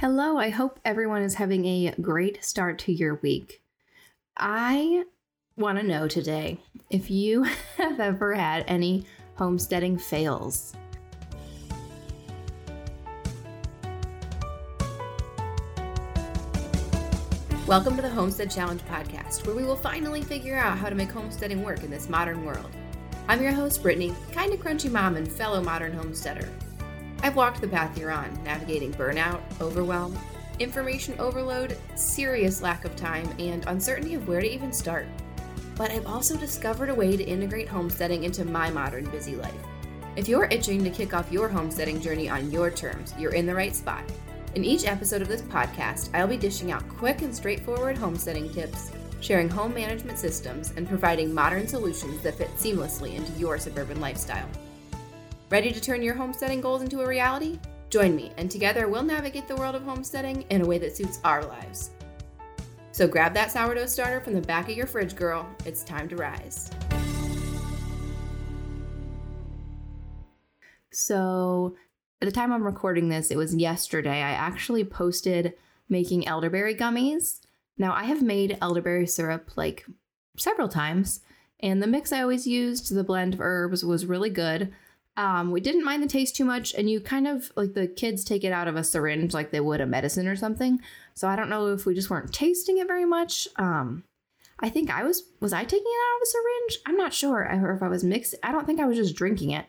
Hello, I hope everyone is having a great start to your week. I want to know today if you have ever had any homesteading fails. Welcome to the Homestead Challenge podcast, where we will finally figure out how to make homesteading work in this modern world. I'm your host, Brittany, kind of crunchy mom and fellow modern homesteader. I've walked the path you're on, navigating burnout, overwhelm, information overload, serious lack of time, and uncertainty of where to even start. But I've also discovered a way to integrate homesteading into my modern busy life. If you're itching to kick off your homesteading journey on your terms, you're in the right spot. In each episode of this podcast, I'll be dishing out quick and straightforward homesteading tips, sharing home management systems, and providing modern solutions that fit seamlessly into your suburban lifestyle. Ready to turn your homesteading goals into a reality? Join me, and together we'll navigate the world of homesteading in a way that suits our lives. So grab that sourdough starter from the back of your fridge, girl. It's time to rise. So, at the time I'm recording this, it was yesterday. I actually posted making elderberry gummies. Now, I have made elderberry syrup like several times, and the mix I always used, the blend of herbs, was really good. Um, we didn't mind the taste too much, and you kind of like the kids take it out of a syringe like they would a medicine or something. So I don't know if we just weren't tasting it very much. Um, I think I was was I taking it out of a syringe? I'm not sure, or if I was mixed. I don't think I was just drinking it.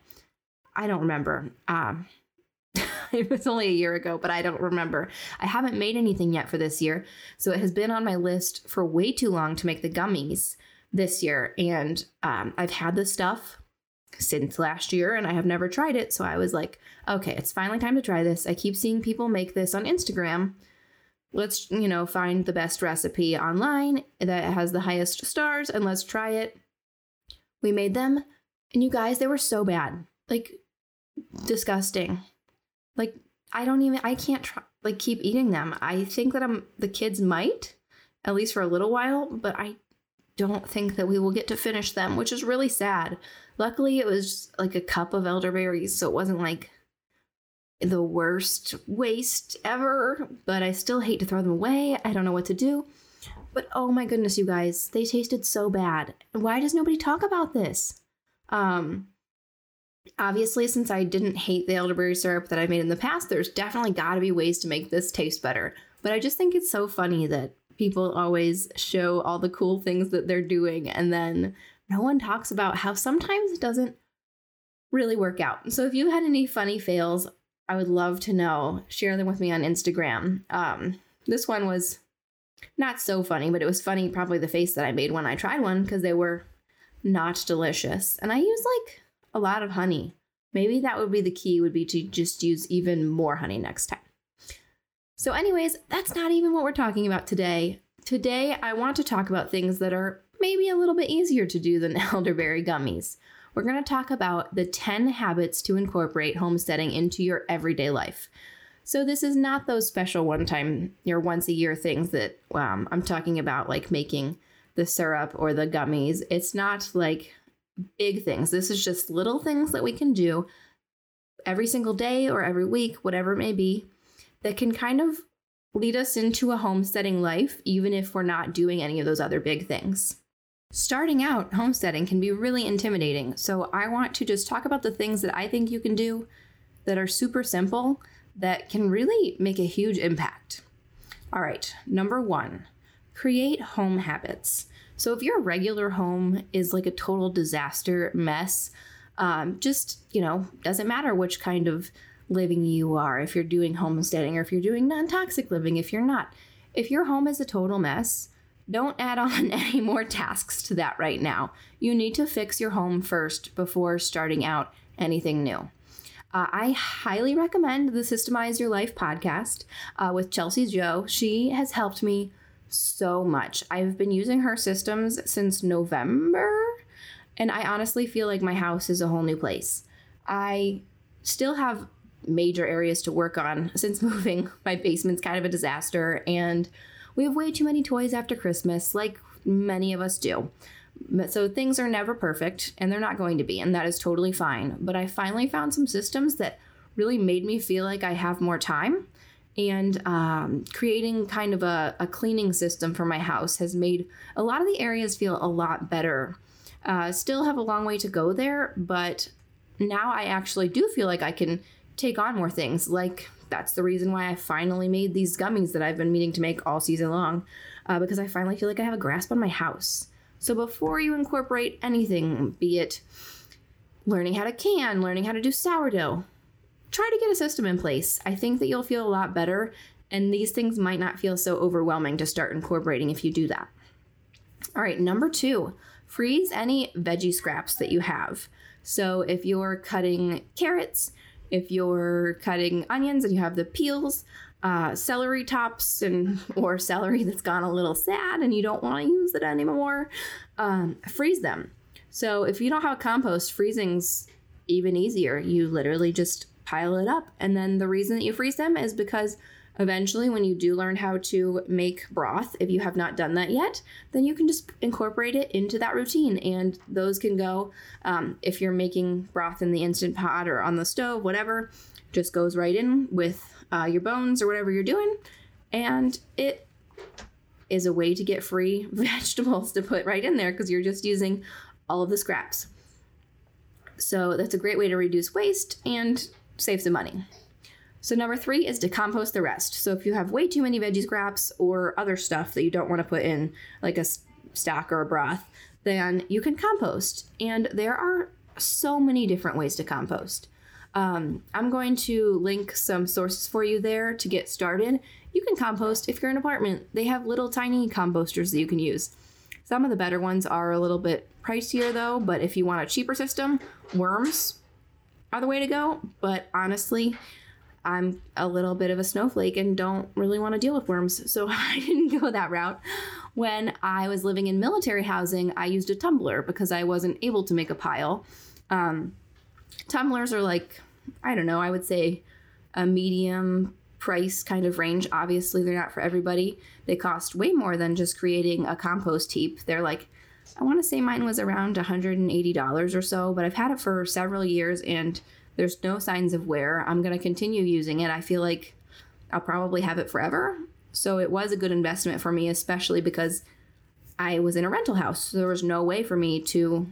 I don't remember. Um, it was only a year ago, but I don't remember. I haven't made anything yet for this year, so it has been on my list for way too long to make the gummies this year, and um, I've had the stuff since last year and I have never tried it. So I was like, okay, it's finally time to try this. I keep seeing people make this on Instagram. Let's, you know, find the best recipe online that has the highest stars and let's try it. We made them and you guys, they were so bad. Like disgusting. Like I don't even I can't try like keep eating them. I think that I'm the kids might at least for a little while, but I don't think that we will get to finish them, which is really sad. Luckily, it was like a cup of elderberries, so it wasn't like the worst waste ever, but I still hate to throw them away. I don't know what to do. But oh my goodness, you guys, they tasted so bad. Why does nobody talk about this? Um obviously since I didn't hate the elderberry syrup that I made in the past, there's definitely got to be ways to make this taste better. But I just think it's so funny that people always show all the cool things that they're doing and then no one talks about how sometimes it doesn't really work out. So if you had any funny fails, I would love to know. Share them with me on Instagram. Um, this one was not so funny, but it was funny probably the face that I made when I tried one because they were not delicious. And I use like a lot of honey. Maybe that would be the key would be to just use even more honey next time. So anyways, that's not even what we're talking about today. Today I want to talk about things that are maybe a little bit easier to do than elderberry gummies. We're going to talk about the 10 habits to incorporate homesteading into your everyday life. So, this is not those special one time or once a year things that um, I'm talking about, like making the syrup or the gummies. It's not like big things. This is just little things that we can do every single day or every week, whatever it may be, that can kind of lead us into a homesteading life, even if we're not doing any of those other big things. Starting out homesteading can be really intimidating, so I want to just talk about the things that I think you can do that are super simple that can really make a huge impact. All right, number one, create home habits. So if your regular home is like a total disaster mess, um, just, you know, doesn't matter which kind of living you are, if you're doing homesteading or if you're doing non toxic living, if you're not. If your home is a total mess, don't add on any more tasks to that right now. You need to fix your home first before starting out anything new. Uh, I highly recommend the Systemize Your Life podcast uh, with Chelsea Joe. She has helped me so much. I've been using her systems since November, and I honestly feel like my house is a whole new place. I still have major areas to work on since moving. My basement's kind of a disaster, and we have way too many toys after Christmas, like many of us do. So things are never perfect, and they're not going to be, and that is totally fine. But I finally found some systems that really made me feel like I have more time and um, creating kind of a, a, cleaning system for my house has made a lot of the areas feel a lot better. Uh, still have a long way to go there, but now I actually do feel like I can take on more things. Like, that's the reason why I finally made these gummies that I've been meaning to make all season long, uh, because I finally feel like I have a grasp on my house. So before you incorporate anything, be it learning how to can, learning how to do sourdough, try to get a system in place. I think that you'll feel a lot better, and these things might not feel so overwhelming to start incorporating if you do that. All right, number two, freeze any veggie scraps that you have. So if you're cutting carrots, if you're cutting onions and you have the peels, uh, celery tops and or celery that's gone a little sad and you don't want to use it anymore, um, freeze them. So if you don't have a compost, freezing's even easier. You literally just pile it up. And then the reason that you freeze them is because eventually, when you do learn how to make broth, if you have not done that yet, then you can just incorporate it into that routine. And those can go, um, if you're making broth in the instant pot or on the stove, whatever, just goes right in with uh, your bones or whatever you're doing. And it is a way to get free vegetables to put right in there because you're just using all of the scraps. So that's a great way to reduce waste and save some money. So, number three is to compost the rest. So, if you have way too many veggie scraps or other stuff that you don't want to put in, like a stock or a broth, then you can compost. And there are so many different ways to compost. Um, I'm going to link some sources for you there to get started. You can compost if you're in an apartment. They have little tiny composters that you can use. Some of the better ones are a little bit pricier though, but if you want a cheaper system, worms are the way to go. But honestly, I'm a little bit of a snowflake and don't really want to deal with worms, so I didn't go that route. When I was living in military housing, I used a tumbler because I wasn't able to make a pile. Um, tumblers are like, I don't know, I would say a medium price kind of range. Obviously, they're not for everybody. They cost way more than just creating a compost heap. They're like I want to say mine was around $180 or so, but I've had it for several years and there's no signs of wear. I'm going to continue using it. I feel like I'll probably have it forever. So it was a good investment for me, especially because I was in a rental house. So there was no way for me to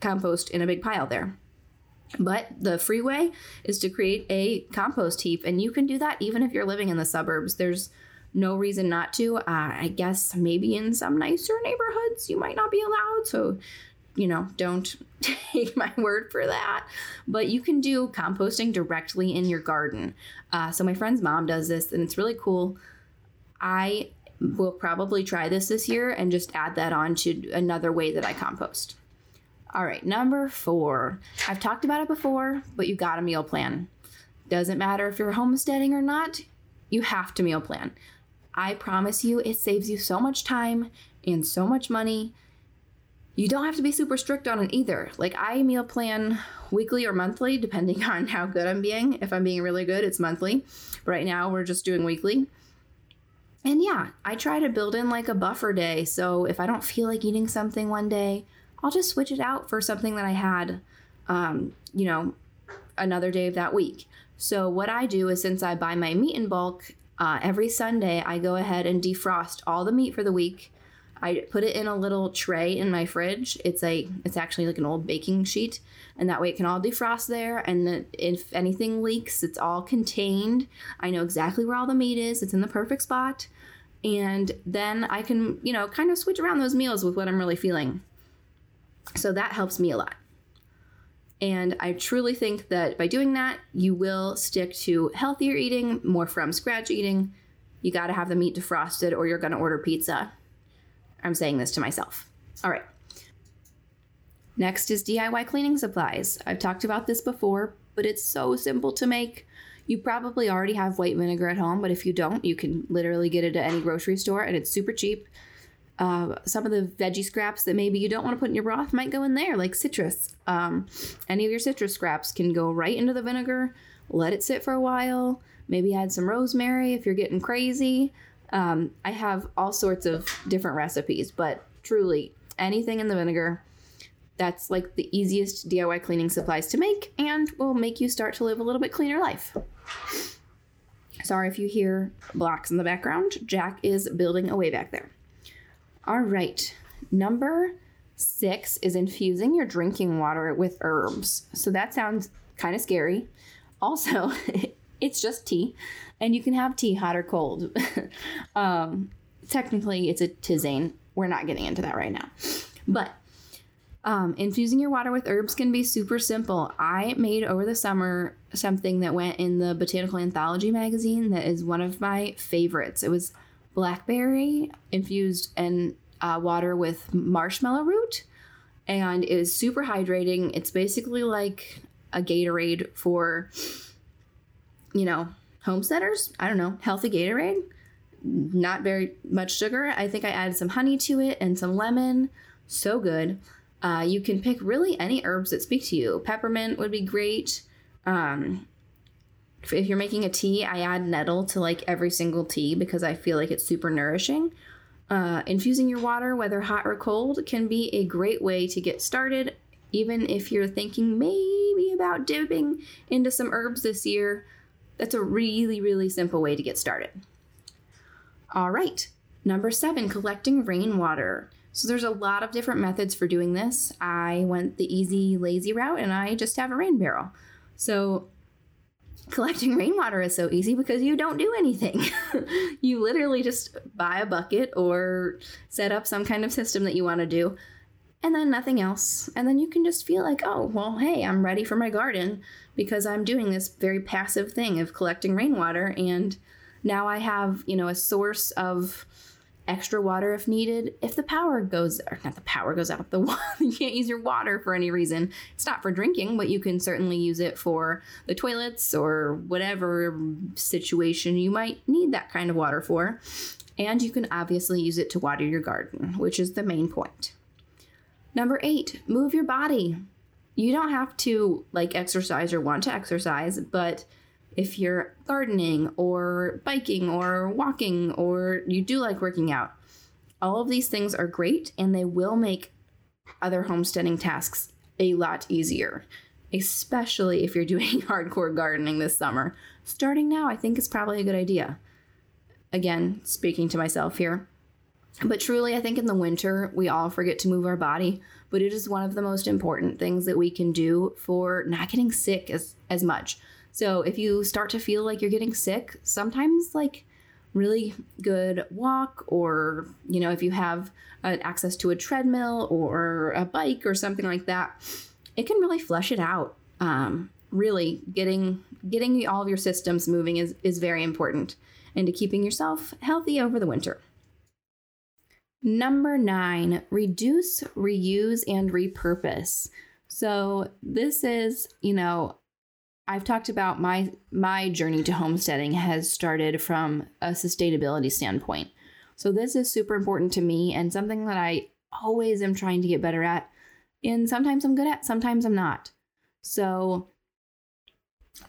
compost in a big pile there. But the free way is to create a compost heap, and you can do that even if you're living in the suburbs. There's no reason not to. Uh, I guess maybe in some nicer neighborhoods you might not be allowed. So, you know, don't take my word for that. But you can do composting directly in your garden. Uh, so, my friend's mom does this and it's really cool. I will probably try this this year and just add that on to another way that I compost. All right, number four. I've talked about it before, but you got a meal plan. Doesn't matter if you're homesteading or not, you have to meal plan. I promise you, it saves you so much time and so much money. You don't have to be super strict on it either. Like, I meal plan weekly or monthly, depending on how good I'm being. If I'm being really good, it's monthly. Right now, we're just doing weekly. And yeah, I try to build in like a buffer day. So if I don't feel like eating something one day, I'll just switch it out for something that I had, um, you know, another day of that week. So what I do is since I buy my meat in bulk, uh, every Sunday, I go ahead and defrost all the meat for the week. I put it in a little tray in my fridge. It's a it's actually like an old baking sheet, and that way it can all defrost there. And if anything leaks, it's all contained. I know exactly where all the meat is. It's in the perfect spot, and then I can you know kind of switch around those meals with what I'm really feeling. So that helps me a lot. And I truly think that by doing that, you will stick to healthier eating, more from scratch eating. You got to have the meat defrosted or you're going to order pizza. I'm saying this to myself. All right. Next is DIY cleaning supplies. I've talked about this before, but it's so simple to make. You probably already have white vinegar at home, but if you don't, you can literally get it at any grocery store and it's super cheap. Uh, some of the veggie scraps that maybe you don't want to put in your broth might go in there, like citrus. Um, any of your citrus scraps can go right into the vinegar. Let it sit for a while. Maybe add some rosemary if you're getting crazy. Um, I have all sorts of different recipes, but truly, anything in the vinegar, that's like the easiest DIY cleaning supplies to make and will make you start to live a little bit cleaner life. Sorry if you hear blocks in the background. Jack is building away back there. All right. Number six is infusing your drinking water with herbs. So that sounds kind of scary. Also, it's just tea, and you can have tea hot or cold. um, technically, it's a tisane. We're not getting into that right now. But um, infusing your water with herbs can be super simple. I made over the summer something that went in the Botanical Anthology magazine that is one of my favorites. It was blackberry infused in uh, water with marshmallow root, and it is super hydrating. It's basically like a Gatorade for, you know, homesteaders. I don't know, healthy Gatorade. Not very much sugar. I think I added some honey to it and some lemon. So good. Uh, you can pick really any herbs that speak to you. Peppermint would be great. Um, if you're making a tea, I add nettle to like every single tea because I feel like it's super nourishing. Uh, infusing your water, whether hot or cold, can be a great way to get started. Even if you're thinking maybe about dipping into some herbs this year, that's a really, really simple way to get started. All right, number seven, collecting rainwater. So there's a lot of different methods for doing this. I went the easy, lazy route and I just have a rain barrel. So collecting rainwater is so easy because you don't do anything. you literally just buy a bucket or set up some kind of system that you want to do and then nothing else. And then you can just feel like, oh, well, hey, I'm ready for my garden because I'm doing this very passive thing of collecting rainwater and now I have, you know, a source of extra water if needed. If the power goes, or not the power goes out, the you can't use your water for any reason. It's not for drinking, but you can certainly use it for the toilets or whatever situation you might need that kind of water for. And you can obviously use it to water your garden, which is the main point. Number eight, move your body. You don't have to like exercise or want to exercise, but if you're gardening or biking or walking or you do like working out. All of these things are great and they will make other homesteading tasks a lot easier, especially if you're doing hardcore gardening this summer. Starting now, I think is probably a good idea. Again, speaking to myself here. But truly, I think in the winter, we all forget to move our body, but it is one of the most important things that we can do for not getting sick as, as much. So if you start to feel like you're getting sick, sometimes like really good walk or you know if you have uh, access to a treadmill or a bike or something like that it can really flush it out um, really getting getting all of your systems moving is, is very important into keeping yourself healthy over the winter number nine reduce reuse and repurpose so this is you know I've talked about my my journey to homesteading has started from a sustainability standpoint. So this is super important to me and something that I always am trying to get better at. And sometimes I'm good at, sometimes I'm not. So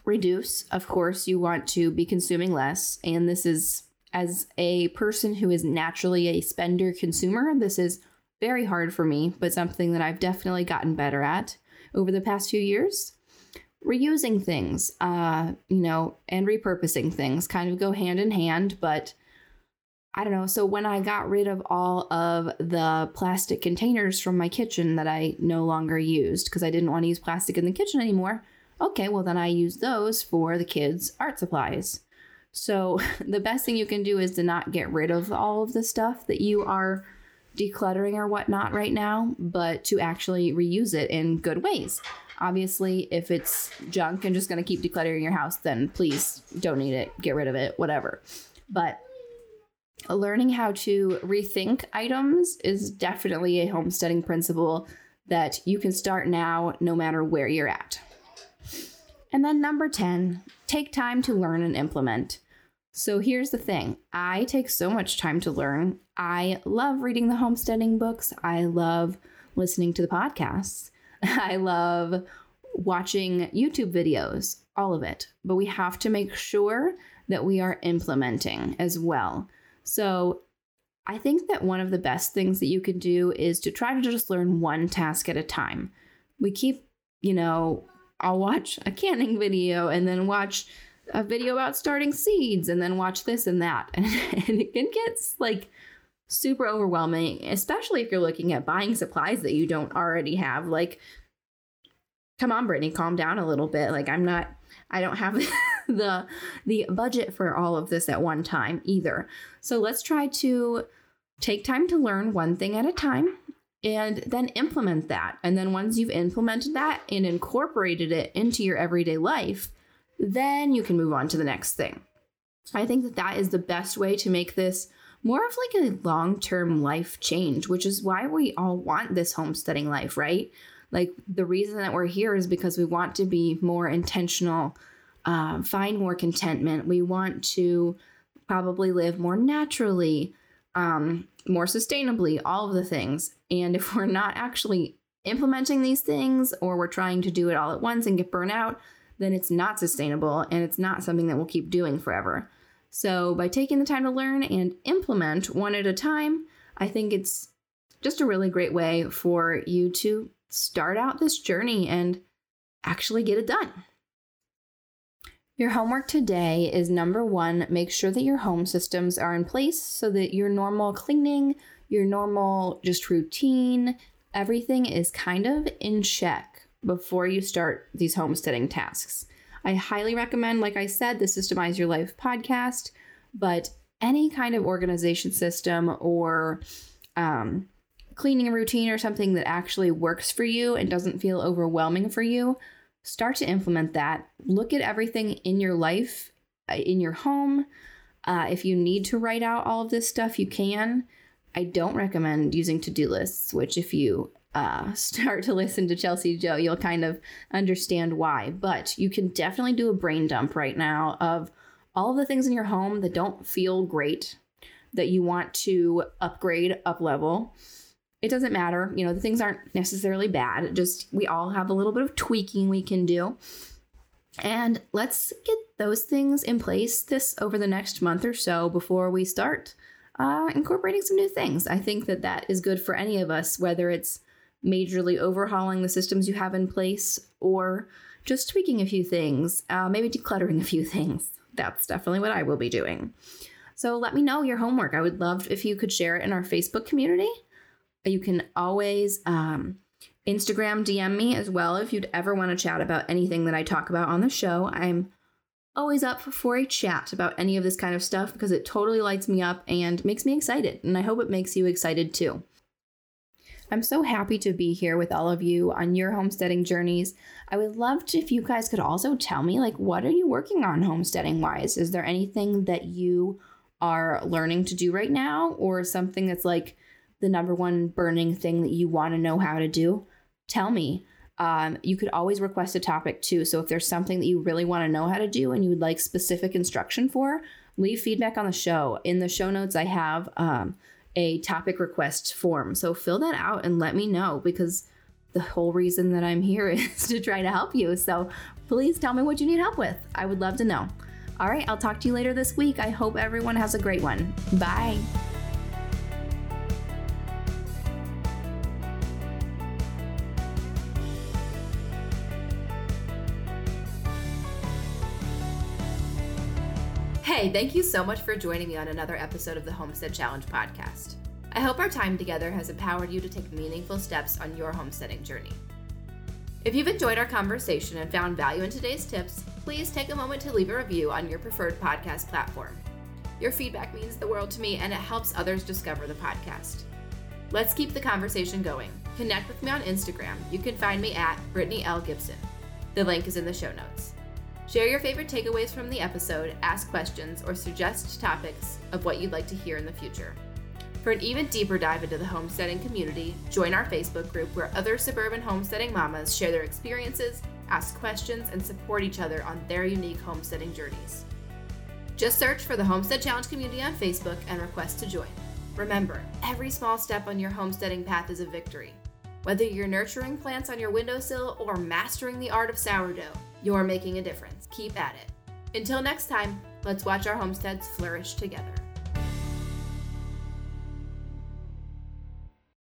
reduce, of course, you want to be consuming less and this is as a person who is naturally a spender consumer, this is very hard for me, but something that I've definitely gotten better at over the past few years reusing things, uh, you know, and repurposing things kind of go hand in hand, but I don't know. So when I got rid of all of the plastic containers from my kitchen that I no longer used because I didn't want to use plastic in the kitchen anymore, okay, well then I use those for the kids' art supplies. So the best thing you can do is to not get rid of all of the stuff that you are decluttering or whatnot right now, but to actually reuse it in good ways. Obviously, if it's junk and just going to keep decluttering your house, then please donate it, get rid of it, whatever. But learning how to rethink items is definitely a homesteading principle that you can start now no matter where you're at. And then number 10, take time to learn and implement. So here's the thing I take so much time to learn. I love reading the homesteading books, I love listening to the podcasts. I love watching YouTube videos, all of it. But we have to make sure that we are implementing as well. So I think that one of the best things that you can do is to try to just learn one task at a time. We keep, you know, I'll watch a canning video and then watch a video about starting seeds and then watch this and that. And, and it can get like super overwhelming, especially if you're looking at buying supplies that you don't already have. Like, come on, Brittany, calm down a little bit. Like, I'm not, I don't have the the budget for all of this at one time either. So let's try to take time to learn one thing at a time and then implement that. And then once you've implemented that and incorporated it into your everyday life, then you can move on to the next thing. I think that that is the best way to make this more of like a long term life change, which is why we all want this homesteading life, right? Like the reason that we're here is because we want to be more intentional, uh, find more contentment. We want to probably live more naturally, um, more sustainably, all of the things. And if we're not actually implementing these things or we're trying to do it all at once and get burnt out, then it's not sustainable and it's not something that we'll keep doing forever. So, by taking the time to learn and implement one at a time, I think it's just a really great way for you to start out this journey and actually get it done. Your homework today is number one, make sure that your home systems are in place so that your normal cleaning, your normal just routine, everything is kind of in check before you start these homesteading tasks. I highly recommend, like I said, the Systemize Your Life podcast, but any kind of organization system or um, cleaning routine or something that actually works for you and doesn't feel overwhelming for you, start to implement that. Look at everything in your life, uh, in your home. Uh, if you need to write out all of this stuff, you can. I don't recommend using to do lists, which, if you uh, start to listen to Chelsea Joe, you'll kind of understand why. But you can definitely do a brain dump right now of all of the things in your home that don't feel great, that you want to upgrade, up level. It doesn't matter. You know, the things aren't necessarily bad. Just we all have a little bit of tweaking we can do. And let's get those things in place this over the next month or so before we start uh, incorporating some new things. I think that that is good for any of us, whether it's majorly overhauling the systems you have in place or just tweaking a few things, uh, maybe decluttering a few things. That's definitely what I will be doing. So let me know your homework. I would love if you could share it in our Facebook community. You can always um, Instagram DM me as well if you'd ever want to chat about anything that I talk about on the show. I'm always up for a chat about any of this kind of stuff because it totally lights me up and makes me excited. And I hope it makes you excited too. I'm so happy to be here with all of you on your homesteading journeys. I would love to if you guys could also tell me like what are you working on homesteading wise? Is there anything that you are learning to do right now or something that's like the number one burning thing that you want to know how to do? Tell me. Um, you could always request a topic too. So if there's something that you really want to know how to do and you would like specific instruction for, leave feedback on the show. In the show notes, I have um, a topic request form. So fill that out and let me know because the whole reason that I'm here is to try to help you. So please tell me what you need help with. I would love to know. All right, I'll talk to you later this week. I hope everyone has a great one. Bye. Hey, thank you so much for joining me on another episode of the Homestead Challenge podcast. I hope our time together has empowered you to take meaningful steps on your homesteading journey. If you've enjoyed our conversation and found value in today's tips, please take a moment to leave a review on your preferred podcast platform. Your feedback means the world to me and it helps others discover the podcast. Let's keep the conversation going. Connect with me on Instagram. You can find me at Brittany L. Gibson. The link is in the show notes. Share your favorite takeaways from the episode, ask questions, or suggest topics of what you'd like to hear in the future. For an even deeper dive into the homesteading community, join our Facebook group where other suburban homesteading mamas share their experiences, ask questions, and support each other on their unique homesteading journeys. Just search for the Homestead Challenge community on Facebook and request to join. Remember, every small step on your homesteading path is a victory. Whether you're nurturing plants on your windowsill or mastering the art of sourdough, you're making a difference. Keep at it. Until next time, let's watch our homesteads flourish together.